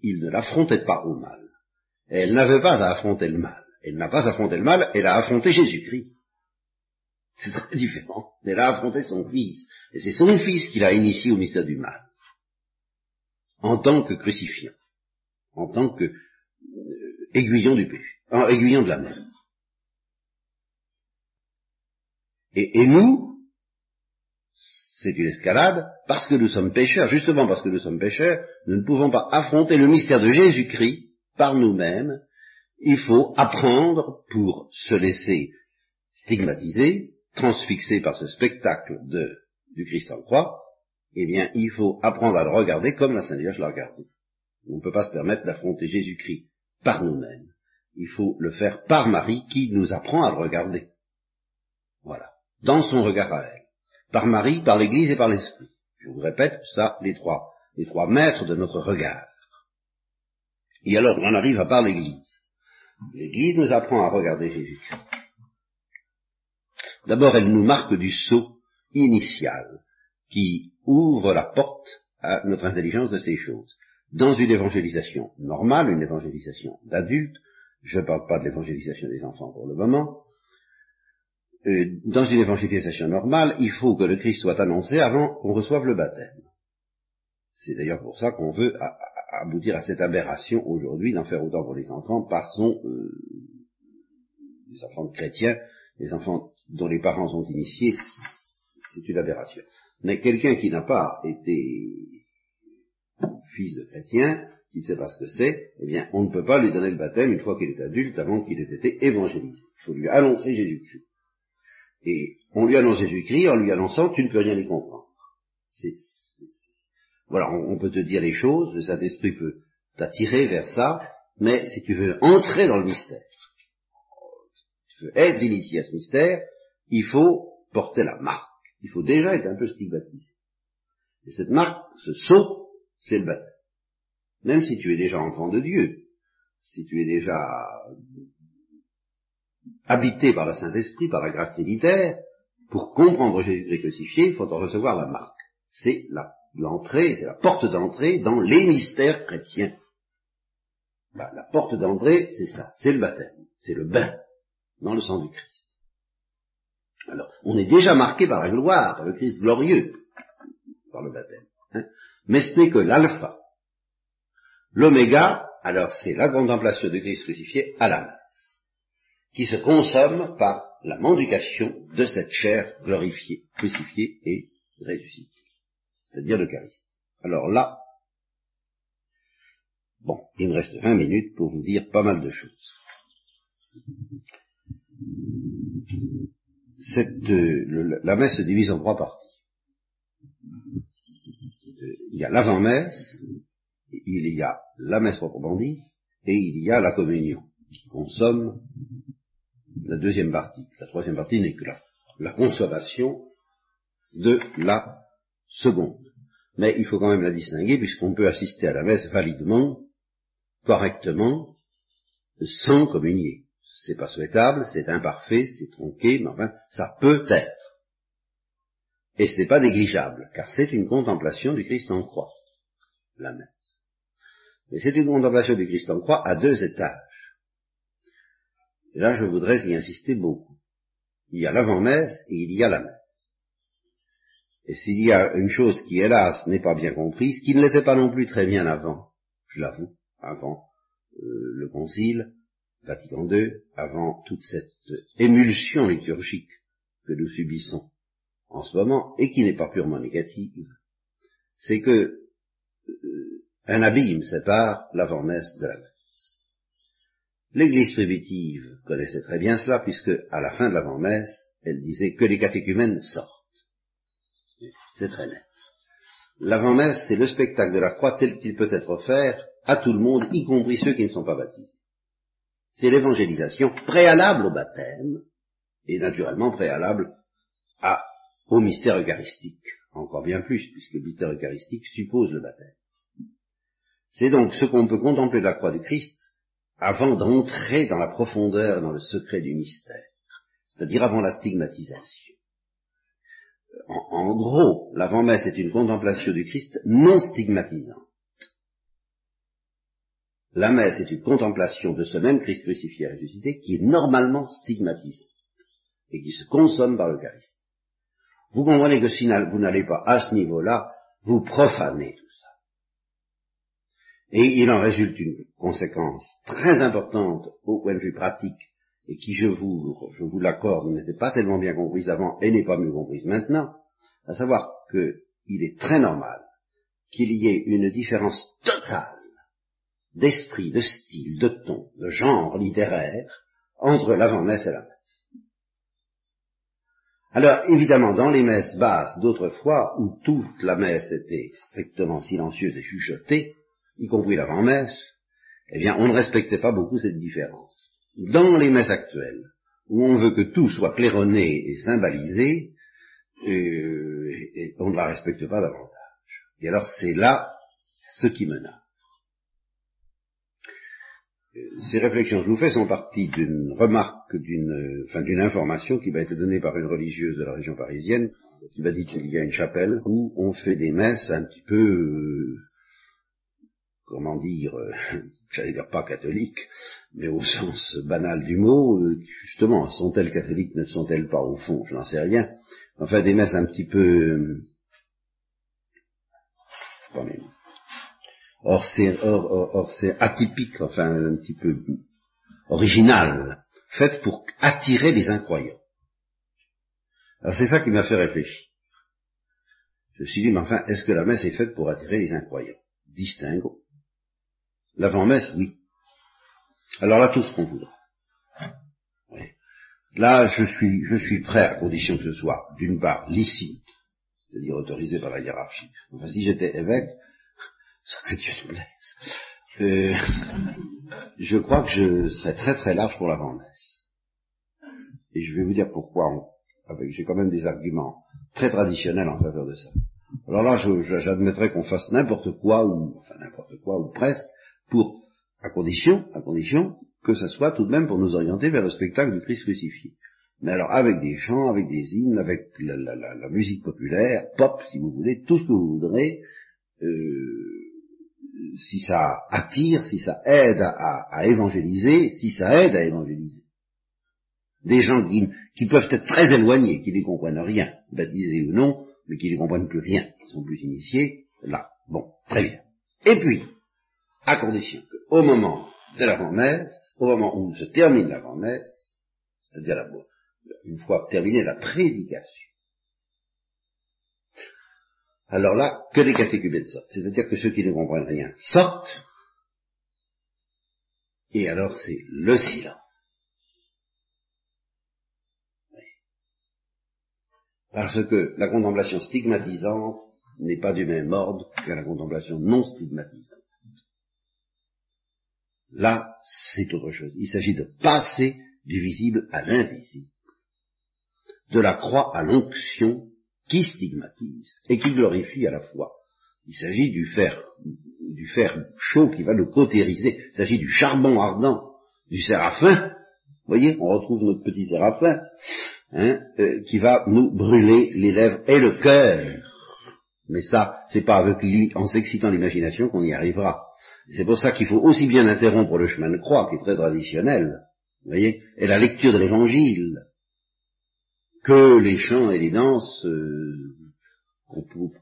Il ne l'affrontait pas au mal. Elle n'avait pas à affronter le mal. Elle n'a pas affronté le mal, elle a affronté Jésus-Christ. C'est très différent. Elle a affronté son fils. Et c'est son fils qui l'a initié au mystère du mal. En tant que crucifiant. En tant que euh, aiguillon du péché. En aiguillon de la mer. Et nous, c'est une escalade, parce que nous sommes pécheurs, justement parce que nous sommes pécheurs, nous ne pouvons pas affronter le mystère de Jésus-Christ par nous-mêmes. Il faut apprendre pour se laisser stigmatiser, transfixé par ce spectacle de, du Christ en croix, eh bien, il faut apprendre à le regarder comme la Sainte Vierge l'a regardé. On ne peut pas se permettre d'affronter Jésus-Christ par nous-mêmes. Il faut le faire par Marie qui nous apprend à le regarder. Voilà. Dans son regard à elle. Par Marie, par l'Église et par l'Esprit. Je vous répète, ça, les trois, les trois maîtres de notre regard. Et alors, on arrive à par l'Église. L'Église nous apprend à regarder Jésus-Christ. D'abord, elle nous marque du saut initial qui ouvre la porte à notre intelligence de ces choses. Dans une évangélisation normale, une évangélisation d'adultes, je ne parle pas de l'évangélisation des enfants pour le moment, euh, dans une évangélisation normale, il faut que le Christ soit annoncé avant qu'on reçoive le baptême. C'est d'ailleurs pour ça qu'on veut aboutir à cette aberration aujourd'hui d'en faire autant pour les enfants par son, euh, les enfants chrétiens, les enfants dont les parents sont initiés, c'est une aberration. Mais quelqu'un qui n'a pas été fils de chrétien, qui ne sait pas ce que c'est, eh bien, on ne peut pas lui donner le baptême une fois qu'il est adulte, avant qu'il ait été évangélisé. Il faut lui annoncer Jésus-Christ. Et on lui annonce Jésus-Christ en lui annonçant tu ne peux rien y comprendre. voilà, on, on, peut te dire les choses, le Saint-Esprit peut t'attirer vers ça, mais si tu veux entrer dans le mystère, tu veux être initié à ce mystère, il faut porter la marque. Il faut déjà être un peu stigmatisé. Et cette marque, ce saut, c'est le baptême. Même si tu es déjà enfant de Dieu, si tu es déjà habité par le Saint-Esprit, par la grâce trinitaire, pour comprendre Jésus-Christ crucifié, il faut en recevoir la marque. C'est l'entrée, c'est la porte d'entrée dans les mystères chrétiens. Bah, la porte d'entrée, c'est ça, c'est le baptême, c'est le bain dans le sang du Christ. Alors, on est déjà marqué par la gloire, le Christ glorieux, par le baptême. Hein. Mais ce n'est que l'alpha. L'oméga, alors c'est la contemplation du Christ crucifié à la messe, qui se consomme par la mendication de cette chair glorifiée, crucifiée et ressuscitée, c'est-à-dire l'Eucharistie. Alors là, bon, il me reste 20 minutes pour vous dire pas mal de choses euh, la messe se divise en trois parties. Il y a l'avant-messe, il y a la messe proprement dite, et il y a la communion, qui consomme la deuxième partie. La troisième partie n'est que la consommation de la seconde. Mais il faut quand même la distinguer, puisqu'on peut assister à la messe validement, correctement, sans communier c'est pas souhaitable, c'est imparfait, c'est tronqué, mais enfin, ça peut être. Et ce n'est pas négligeable, car c'est une contemplation du Christ en croix, la messe. Mais c'est une contemplation du Christ en croix à deux étages. Et là, je voudrais y insister beaucoup. Il y a l'avant-messe et il y a la messe. Et s'il y a une chose qui, hélas, n'est pas bien comprise, qui ne l'était pas non plus très bien avant, je l'avoue, avant euh, le concile, Vatican II, avant toute cette émulsion liturgique que nous subissons en ce moment, et qui n'est pas purement négative, c'est que euh, un abîme sépare l'avant-messe de la messe. L'Église primitive connaissait très bien cela, puisque à la fin de l'avant-messe, elle disait que les catéchumènes sortent. C'est très net. L'avant-messe, c'est le spectacle de la croix tel qu'il peut être offert à tout le monde, y compris ceux qui ne sont pas baptisés c'est l'évangélisation préalable au baptême, et naturellement préalable au mystère eucharistique, encore bien plus, puisque le mystère eucharistique suppose le baptême. C'est donc ce qu'on peut contempler de la croix du Christ avant d'entrer dans la profondeur, dans le secret du mystère, c'est-à-dire avant la stigmatisation. En, en gros, l'avant-messe est une contemplation du Christ non stigmatisante. La messe est une contemplation de ce même Christ crucifié et ressuscité qui est normalement stigmatisé. et qui se consomme par l'Eucharistie. Vous comprenez que si vous n'allez pas à ce niveau-là, vous profanez tout ça. Et il en résulte une conséquence très importante au point de vue pratique, et qui, je vous, je vous l'accorde, n'était pas tellement bien comprise avant et n'est pas mieux comprise maintenant, à savoir qu'il est très normal qu'il y ait une différence totale d'esprit, de style, de ton, de genre littéraire entre l'avant-messe et la messe. Alors, évidemment, dans les messes basses d'autrefois, où toute la messe était strictement silencieuse et chuchotée, y compris l'avant-messe, eh bien, on ne respectait pas beaucoup cette différence. Dans les messes actuelles, où on veut que tout soit claironné et symbalisé, euh, on ne la respecte pas davantage. Et alors, c'est là ce qui menace. Ces réflexions que je vous fais sont parties d'une remarque, d'une, enfin, d'une information qui m'a été donnée par une religieuse de la région parisienne, qui m'a dit qu'il y a une chapelle où on fait des messes un petit peu, euh, comment dire, euh, j'allais dire pas catholiques, mais au sens banal du mot, euh, justement, sont-elles catholiques, ne sont-elles pas au fond, je n'en sais rien. Enfin, des messes un petit peu, Or c'est, atypique, enfin un petit peu original, fait pour attirer les incroyants. Alors c'est ça qui m'a fait réfléchir. Je me suis dit, mais enfin, est-ce que la messe est faite pour attirer les incroyants? Distingo. L'avant-messe, oui. Alors là, tout ce qu'on voudra. Là, je suis, je suis prêt à condition que ce soit, d'une part, licite, c'est-à-dire autorisé par la hiérarchie. Enfin, si j'étais évêque, que Dieu nous euh, je crois que je serais très très large pour la messe Et je vais vous dire pourquoi, j'ai quand même des arguments très traditionnels en faveur de ça. Alors là, j'admettrais qu'on fasse n'importe quoi, ou, enfin n'importe quoi, ou presque, pour, à condition, à condition, que ça soit tout de même pour nous orienter vers le spectacle du Christ crucifié. Mais alors avec des chants, avec des hymnes, avec la, la, la, musique populaire, pop si vous voulez, tout ce que vous voudrez, euh, si ça attire, si ça aide à, évangéliser, si ça aide à évangéliser. Des gens qui, peuvent être très éloignés, qui ne comprennent rien, baptisés ou non, mais qui ne comprennent plus rien, qui sont plus initiés, là, bon, très bien. Et puis, à condition qu'au moment de l'avant-messe, au moment où se termine l'avant-messe, c'est-à-dire une fois terminée la prédication, alors là, que les catéchumènes sortent. C'est-à-dire que ceux qui ne comprennent rien sortent, et alors c'est le silence. Parce que la contemplation stigmatisante n'est pas du même ordre que la contemplation non stigmatisante. Là, c'est autre chose. Il s'agit de passer du visible à l'invisible, de la croix à l'onction qui stigmatise et qui glorifie à la fois. Il s'agit du fer, du fer chaud qui va nous cautériser. Il s'agit du charbon ardent du séraphin. Vous voyez, on retrouve notre petit séraphin hein, euh, qui va nous brûler les lèvres et le cœur. Mais ça, c'est pas avec lui, en s'excitant l'imagination qu'on y arrivera. C'est pour ça qu'il faut aussi bien interrompre le chemin de croix, qui est très traditionnel, vous voyez, et la lecture de l'évangile, que les chants et les danses euh,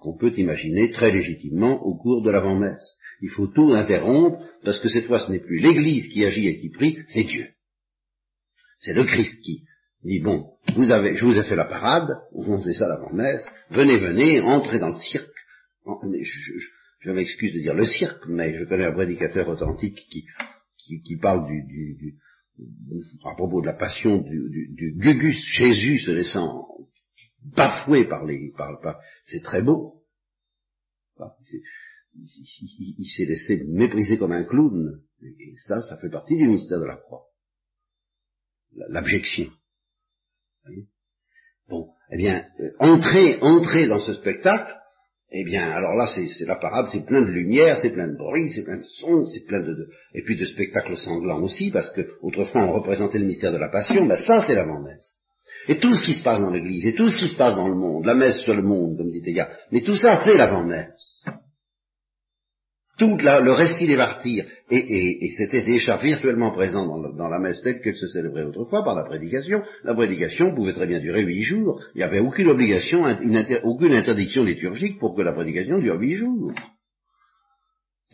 qu'on peut, imaginer très légitimement au cours de l'avant-messe. Il faut tout interrompre, parce que cette fois ce n'est plus l'Église qui agit et qui prie, c'est Dieu. C'est le Christ qui dit, bon, vous avez, je vous ai fait la parade, on sait ça l'avant-messe, venez, venez, entrez dans le cirque. Je, m'excuse de dire le cirque, mais je connais un prédicateur authentique qui, qui, parle du à propos de la passion du, du, Gugus, Jésus se laissant bafouer par les, par, c'est très beau. Il s'est laissé mépriser comme un clown, et ça, ça fait partie du mystère de la croix. L'abjection. Bon, eh bien, euh, entrer, entrer dans ce spectacle, eh bien, alors là, c'est la parade, c'est plein de lumière, c'est plein de bruit, c'est plein de sons, c'est plein de, et puis de spectacles sanglants aussi, parce que autrefois on représentait le mystère de la passion, ben ça c'est la messe. Et tout ce qui se passe dans l'Église, et tout ce qui se passe dans le monde, la messe sur le monde, comme dit Théa, mais tout ça c'est l'avant-messe. Tout le récit des martyrs, et, c'était déjà virtuellement présent dans, la messe telle qu'elle se célébrait autrefois par la prédication, la prédication pouvait très bien durer huit jours. Il n'y avait aucune obligation, aucune interdiction liturgique pour que la prédication dure huit jours.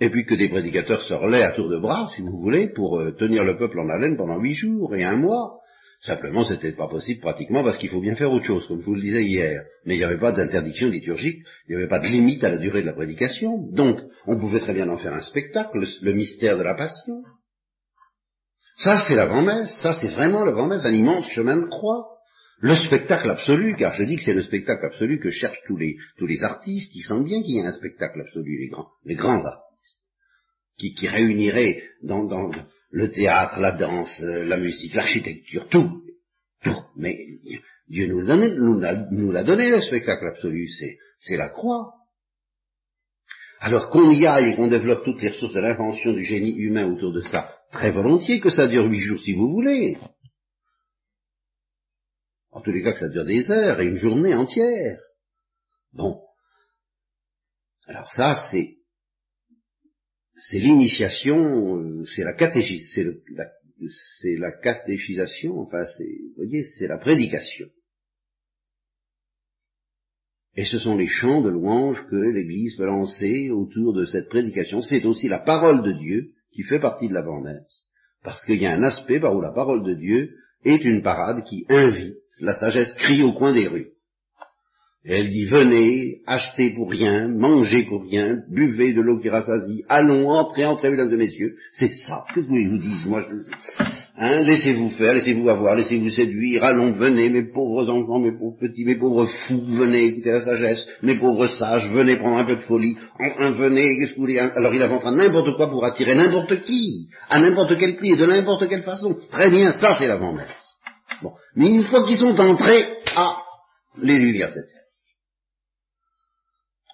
Et puis que des prédicateurs se relaient à tour de bras, si vous voulez, pour euh, tenir le peuple en haleine pendant huit jours et un mois. Simplement, c'était pas possible pratiquement parce qu'il faut bien faire autre chose, comme je vous le disais hier. Mais il n'y avait pas d'interdiction liturgique, il n'y avait pas de limite à la durée de la prédication. Donc, on pouvait très bien en faire un spectacle, le, mystère de la passion. Ça, c'est l'avant-messe, ça, c'est vraiment l'avant-messe, un immense chemin de croix. Le spectacle absolu, car je dis que c'est le spectacle absolu que cherchent tous les, artistes, ils sentent bien qu'il y a un spectacle absolu, les grands, les grands artistes, qui, qui réunirait dans, dans, le théâtre, la danse, euh, la musique, l'architecture, tout, tout. Mais Dieu nous, l'a donné le spectacle absolu, c'est la croix. Alors qu'on y aille et qu'on développe toutes les ressources de l'invention du génie humain autour de ça, très volontiers que ça dure huit jours si vous voulez. En tous les cas que ça dure des heures et une journée entière. Bon. Alors ça, c'est c'est l'initiation, euh, c'est la catéchisation, c'est la, catéchisation, enfin, c'est, vous voyez, c'est la prédication. Et ce sont les chants de louange que l'Église peut lancer autour de cette prédication. C'est aussi la parole de Dieu qui fait partie de l'avant-messe. Parce qu'il y a un aspect par où la parole de Dieu est une parade qui invite. La sagesse crie au coin des rues. Elle dit, venez, achetez pour rien, mangez pour rien, buvez de l'eau qui rassasie, allons, entrez, entrez, mesdames et messieurs. C'est ça. que vous vous dites, moi, je... Hein, laissez-vous faire, laissez-vous avoir, laissez-vous séduire, allons, venez, mes pauvres enfants, mes pauvres petits, mes pauvres fous, venez écouter la sagesse, mes pauvres sages, venez prendre un peu de folie, enfin, venez, qu'est-ce que vous voulez? Alors il inventera n'importe quoi pour attirer n'importe qui, à n'importe quel prix et de n'importe quelle façon. Très bien, ça c'est l'avant-messe. Bon. Mais une fois qu'ils sont entrés, ah, les s'éteignent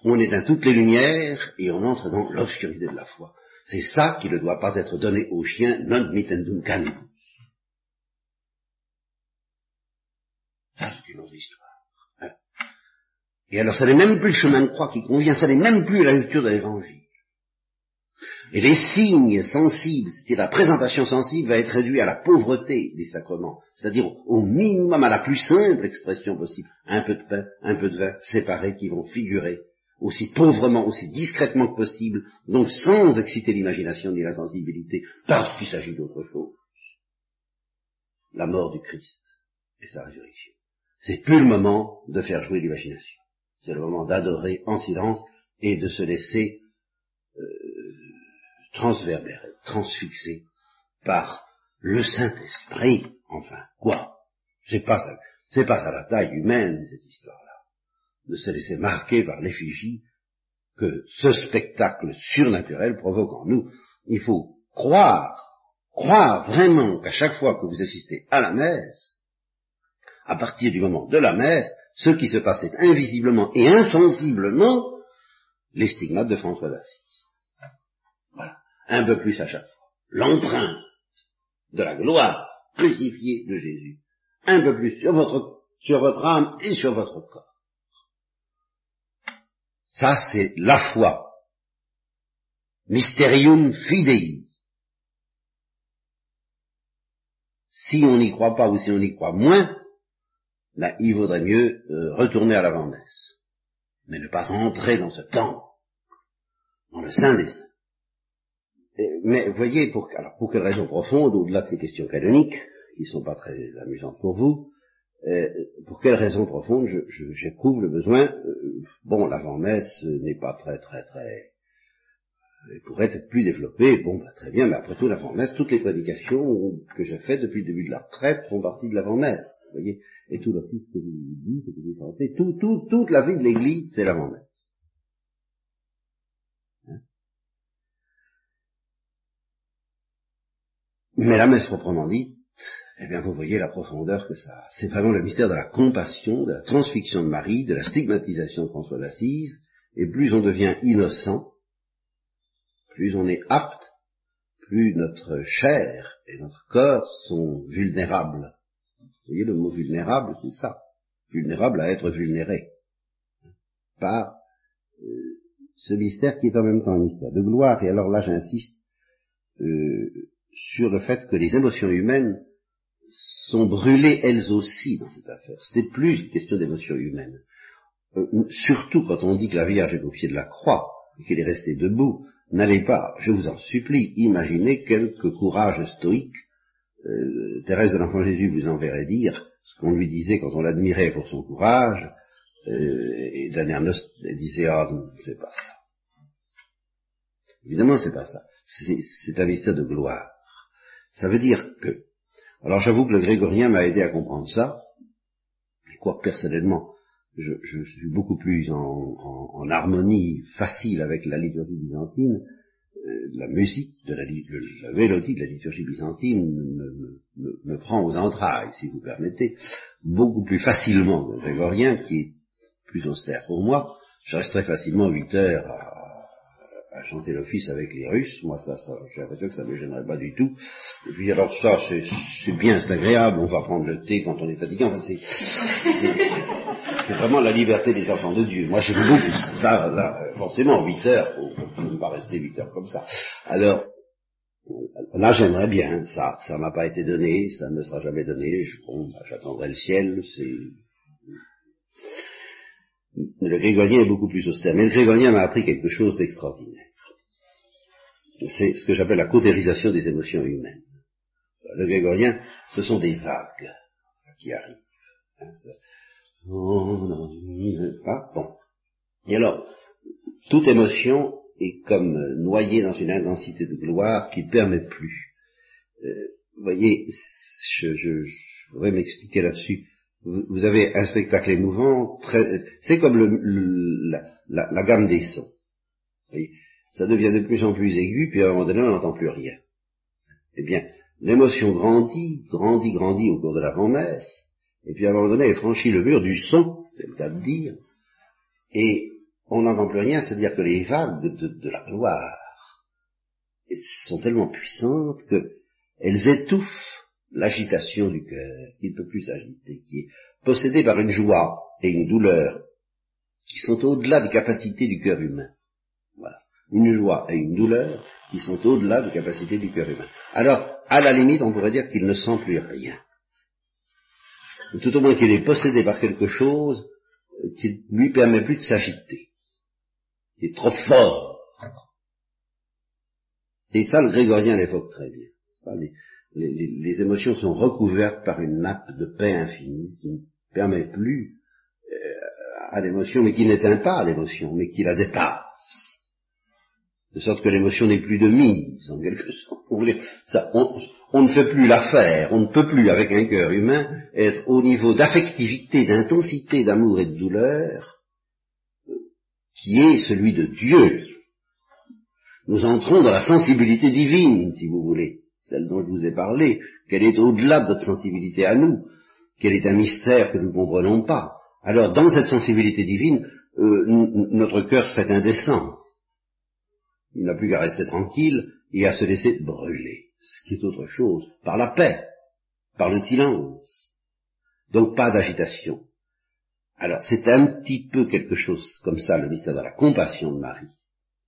on éteint toutes les lumières et on entre dans l'obscurité de la foi. C'est ça qui ne doit pas être donné aux chiens, non mitendum. Ça, c'est une autre histoire. Hein. Et alors, ça n'est même plus le chemin de croix qui convient, ça n'est même plus la lecture de l'évangile. Et les signes sensibles, c'est-à-dire la présentation sensible, va être réduite à la pauvreté des sacrements, c'est-à-dire au minimum, à la plus simple expression possible, un peu de pain, un peu de vin séparés qui vont figurer aussi pauvrement, aussi discrètement que possible, donc sans exciter l'imagination ni la sensibilité, parce qu'il s'agit d'autre chose. La mort du Christ et sa résurrection. C'est plus le moment de faire jouer l'imagination. C'est le moment d'adorer en silence et de se laisser euh, transverbérer, transfixer par le Saint-Esprit, enfin, quoi? C'est pas ça, pas ça la taille humaine, cette histoire-là de se laisser marquer par l'effigie que ce spectacle surnaturel provoque en nous. Il faut croire, croire vraiment qu'à chaque fois que vous assistez à la messe, à partir du moment de la messe, ce qui se passait invisiblement et insensiblement les stigmates de François d'Assise. Voilà. Un peu plus à chaque fois. L'empreinte de la gloire crucifiée de Jésus. Un peu plus sur votre, sur votre âme et sur votre corps. Ça, c'est la foi. Mysterium fidei. Si on n'y croit pas ou si on y croit moins, ben, il vaudrait mieux euh, retourner à l'avant-messe. Mais ne pas entrer dans ce temps, dans le sein des saints. mais voyez, pour, alors pour quelles raisons profondes, au-delà de ces questions canoniques, qui ne sont pas très amusantes pour vous, euh, pour quelle raison profonde j'éprouve le besoin euh, Bon, l'avant-messe n'est pas très très très il pourrait être plus développé, bon, bah, très bien, mais après tout, l'avant-messe, toutes les prédications que j'ai faites depuis le début de la retraite font partie de l'avant-messe, vous voyez, et tout reste que vous dites, que vous sentez, tout, tout, toute la vie de l'Église, c'est l'avant-messe. Hein? Mais la messe proprement dite, eh bien vous voyez la profondeur que ça a. C'est vraiment le mystère de la compassion, de la transfixion de Marie, de la stigmatisation de François d'Assise, et plus on devient innocent, plus on est apte, plus notre chair et notre corps sont vulnérables. Vous voyez, le mot vulnérable, c'est ça. Vulnérable à être vulnéré par euh, ce mystère qui est en même temps un mystère de gloire, et alors là j'insiste euh, sur le fait que les émotions humaines sont brûlées elles aussi dans cette affaire. Ce n'est plus une question d'émotions humaines. Euh, surtout quand on dit que la Vierge est au pied de la croix et qu'elle est restée debout, n'allez pas, je vous en supplie, imaginer quelque courage stoïque. Euh, Thérèse de l'Enfant Jésus vous enverrait dire ce qu'on lui disait quand on l'admirait pour son courage, euh, et Daniel disait, ah non, c'est pas ça. Évidemment, c'est pas ça. C'est un mystère de gloire. Ça veut dire que, alors j'avoue que le grégorien m'a aidé à comprendre ça, et quoi personnellement, je, suis beaucoup plus en, harmonie facile avec la liturgie byzantine, euh, la musique de la, la, mélodie de la liturgie byzantine me, me, prend aux entrailles, si vous permettez, beaucoup plus facilement que le grégorien, qui est plus austère pour moi. Je resterai facilement huit heures à, chanter l'office avec les Russes. Moi, ça, ça j'ai l'impression que ça ne me gênerait pas du tout. Et puis alors ça, c'est bien, c'est agréable. On va prendre le thé quand on est fatigué. Enfin, c'est vraiment la liberté des enfants de Dieu. Moi, j'aime beaucoup ça. forcément, huit heures, faut, ne pas rester huit heures comme ça. Alors, Là, j'aimerais bien, ça, ça m'a pas été donné, ça ne me sera jamais donné, bon, bah, j'attendrai le ciel, c'est le grégorien est beaucoup plus austère. Mais le grégorien m'a appris quelque chose d'extraordinaire. C'est ce que j'appelle la cautérisation des émotions humaines. Le grégorien, ce sont des vagues qui arrivent. Hein, bon. Et alors, toute émotion est comme noyée dans une intensité de gloire qui ne permet plus. Euh, vous voyez, je, je, je voudrais m'expliquer là-dessus vous avez un spectacle émouvant, c'est comme le, la, gamme des sons. Ça devient de plus en plus aigu, puis à un moment donné, on n'entend plus rien. Eh bien, l'émotion grandit, grandit, grandit au cours de la grand-messe, et puis à un moment donné, elle franchit le mur du son, c'est le cas de dire, et on n'entend plus rien, c'est-à-dire que les vagues de, de la gloire sont tellement puissantes qu'elles étouffent l'agitation du cœur, qui ne peut plus s'agiter, qui est possédé par une joie et une douleur qui sont au-delà des capacités du cœur humain. Voilà. Une joie et une douleur qui sont au-delà des capacités du cœur humain. Alors, à la limite, on pourrait dire qu'il ne sent plus rien. tout au moins qu'il est possédé par quelque chose qui ne lui permet plus de s'agiter, qui est trop fort. Et ça, le grégorien l'évoque très bien les, émotions sont recouvertes par une nappe de paix infinie qui ne permet plus euh, à l'émotion, mais qui n'éteint pas l'émotion, mais qui la dépasse. De sorte que l'émotion n'est plus de mise, en quelque sorte. On, ne fait plus l'affaire, on ne peut plus, avec un cœur humain, être au niveau d'affectivité, d'intensité, d'amour et de douleur, qui est celui de Dieu. Nous entrons dans la sensibilité divine, si vous voulez celle dont je vous ai parlé, qu'elle est au-delà de notre sensibilité à nous, qu'elle est un mystère que nous ne comprenons pas. Alors, dans cette sensibilité divine, euh, notre cœur se fait indécent. Il n'a plus qu'à rester tranquille et à se laisser brûler, ce qui est autre chose, par la paix, par le silence. Donc pas d'agitation. Alors c'est un petit peu quelque chose comme ça, le mystère de la compassion de Marie.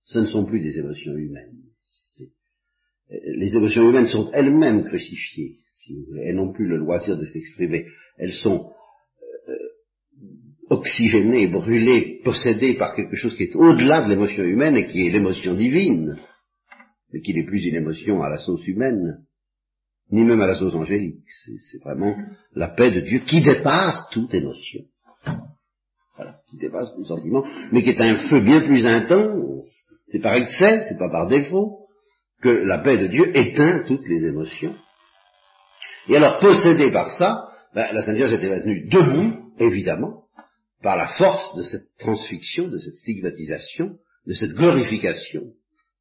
Ce ne sont plus des émotions humaines les émotions humaines sont elles-mêmes crucifiées, si vous voulez. Elles n'ont plus le loisir de s'exprimer. Elles sont euh, oxygénées, brûlées, possédées par quelque chose qui est au-delà de l'émotion humaine et qui est l'émotion divine, mais qui n'est plus une émotion à la sauce humaine, ni même à la sauce angélique. C'est vraiment la paix de Dieu qui dépasse toute émotion. Voilà, qui dépasse tout sentiment, mais qui est un feu bien plus intense. C'est par excès, c'est pas par défaut que la paix de Dieu éteint toutes les émotions. Et alors, possédé par ça, ben, la Sainte Vierge était maintenue debout, évidemment, par la force de cette transfixion, de cette stigmatisation, de cette glorification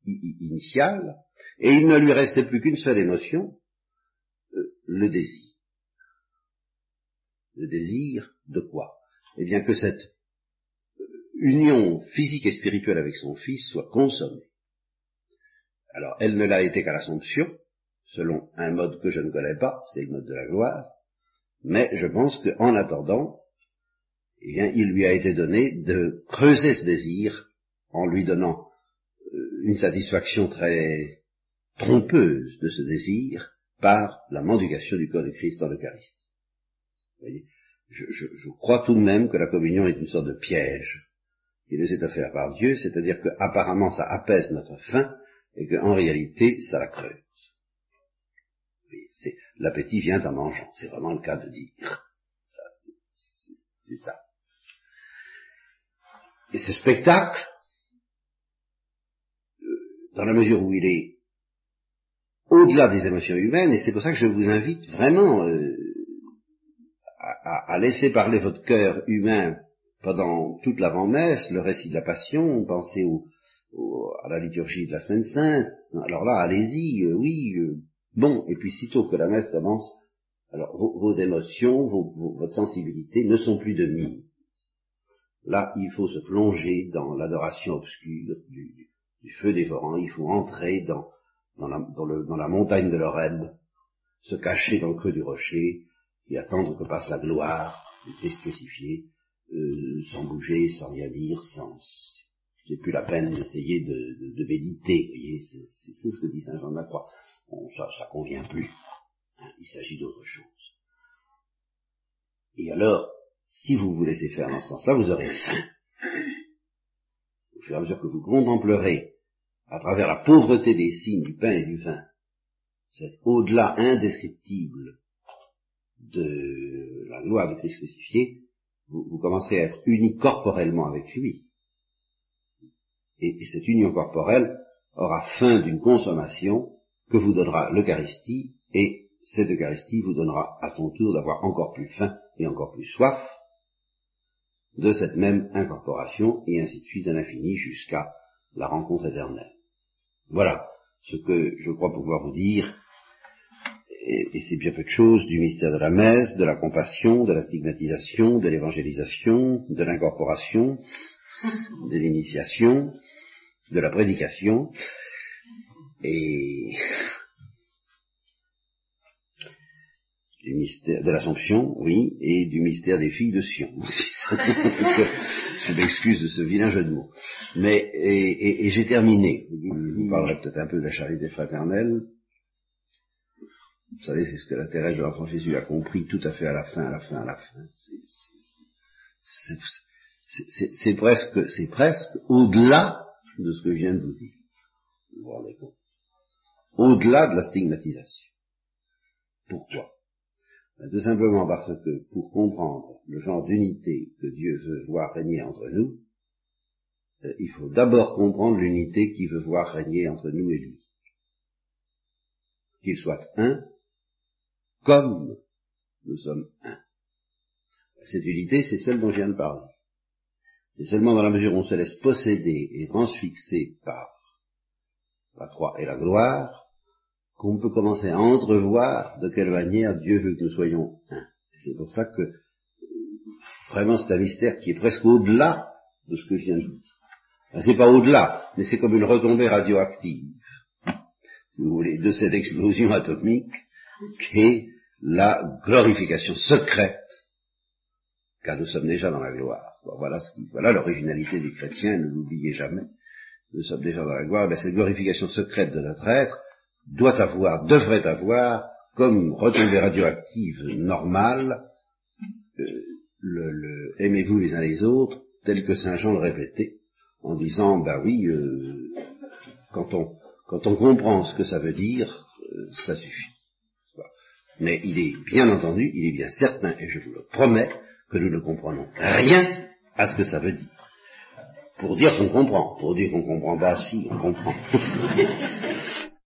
initiale, et il ne lui restait plus qu'une seule émotion, euh, le désir. Le désir de quoi? Eh bien que cette euh, union physique et spirituelle avec son Fils soit consommée. Alors, elle ne l'a été qu'à l'Assomption, selon un mode que je ne connais pas, c'est le mode de la gloire, mais je pense qu'en attendant, eh bien, il lui a été donné de creuser ce désir en lui donnant euh, une satisfaction très trompeuse de ce désir par la mendication du corps de Christ dans l'Eucharistie. voyez je, je, crois tout de même que la communion est une sorte de piège qui nous est offert par Dieu, c'est-à-dire qu'apparemment ça apaise notre faim et qu'en réalité ça la creuse. l'appétit vient en mangeant, c'est vraiment le cas de dire. Ça, c'est ça. Et ce spectacle, euh, dans la mesure où il est au-delà des émotions humaines, et c'est pour ça que je vous invite vraiment euh, à, laisser parler votre cœur humain pendant toute l'avant-messe, le récit de la Passion, pensez à la liturgie de la Semaine Sainte, alors là, allez-y, euh, oui, bon, et puis sitôt que la messe commence, alors vos, émotions, votre sensibilité ne sont plus de mise. Là, il faut se plonger dans l'adoration obscure du, feu dévorant, il faut entrer dans, la, montagne de l'Oreb, se cacher dans le creux du rocher, et attendre que passe la gloire Christ crucifié, euh, sans bouger, sans rien dire, sans... C'est plus la peine d'essayer de, méditer, vous voyez, c'est ce que dit Saint Jean de la Croix. Bon, ça, ça convient plus. Hein, il s'agit d'autre chose. Et alors, si vous vous laissez faire dans ce sens-là, vous aurez faim. Au fur et à mesure que vous contemplerez, à travers la pauvreté des signes du pain et du vin, cet au-delà indescriptible de la gloire du Christ crucifié, vous, commencez à être unis corporellement avec lui. Et, et cette union corporelle aura fin d'une consommation que vous donnera l'Eucharistie, et cette Eucharistie vous donnera à son tour d'avoir encore plus faim et encore plus soif, de cette même incorporation, et ainsi de suite à l'infini jusqu'à la rencontre éternelle. Voilà ce que je crois pouvoir vous dire, et, c'est bien peu de choses du mystère de la messe, de la compassion, de la stigmatisation, de l'évangélisation, de l'incorporation, de l'initiation, de la prédication, et du mystère de l'Assomption, oui, et du mystère des filles de Sion. je m'excuse de ce vilain jeu de mots. Mais et, j'ai terminé. Je vous parlerai peut-être un peu de la charité fraternelle. Vous savez, c'est ce que la Thérèse de l'Enfant Jésus a compris tout à fait à la fin, à la fin, à la fin. C'est presque, c'est presque au-delà de ce que je viens de vous dire. Vous vous rendez compte Au-delà de la stigmatisation. Pourquoi tout simplement parce que pour comprendre le genre d'unité que Dieu veut voir régner entre nous, euh, il faut d'abord comprendre l'unité qu'il veut voir régner entre nous et lui. Qu'il soit un, comme nous sommes un. Cette unité, c'est celle dont je viens de parler. C'est seulement dans la mesure où on se laisse posséder et transfixer par la croix et la gloire qu'on peut commencer à entrevoir de quelle manière Dieu veut que nous soyons un. C'est pour ça que vraiment c'est un mystère qui est presque au-delà de ce que je viens de vous dire. c'est pas au-delà, mais c'est comme une retombée radioactive, si vous voulez, de cette explosion atomique qui est la glorification secrète, car nous sommes déjà dans la gloire. Voilà, voilà l'originalité du chrétien, ne l'oubliez jamais. Nous sommes déjà dans la gloire, mais cette glorification secrète de notre être, doit avoir, devrait avoir, comme retombée radioactive normale, euh, le, aimez-vous les uns les autres, tel que Saint Jean le répétait, en disant, bah oui, euh, quand, on, quand on comprend ce que ça veut dire, euh, ça suffit. Mais il est bien entendu, il est bien certain, et je vous le promets, que nous ne comprenons rien à ce que ça veut dire. Pour dire qu'on comprend, pour dire qu'on comprend pas, si, on comprend.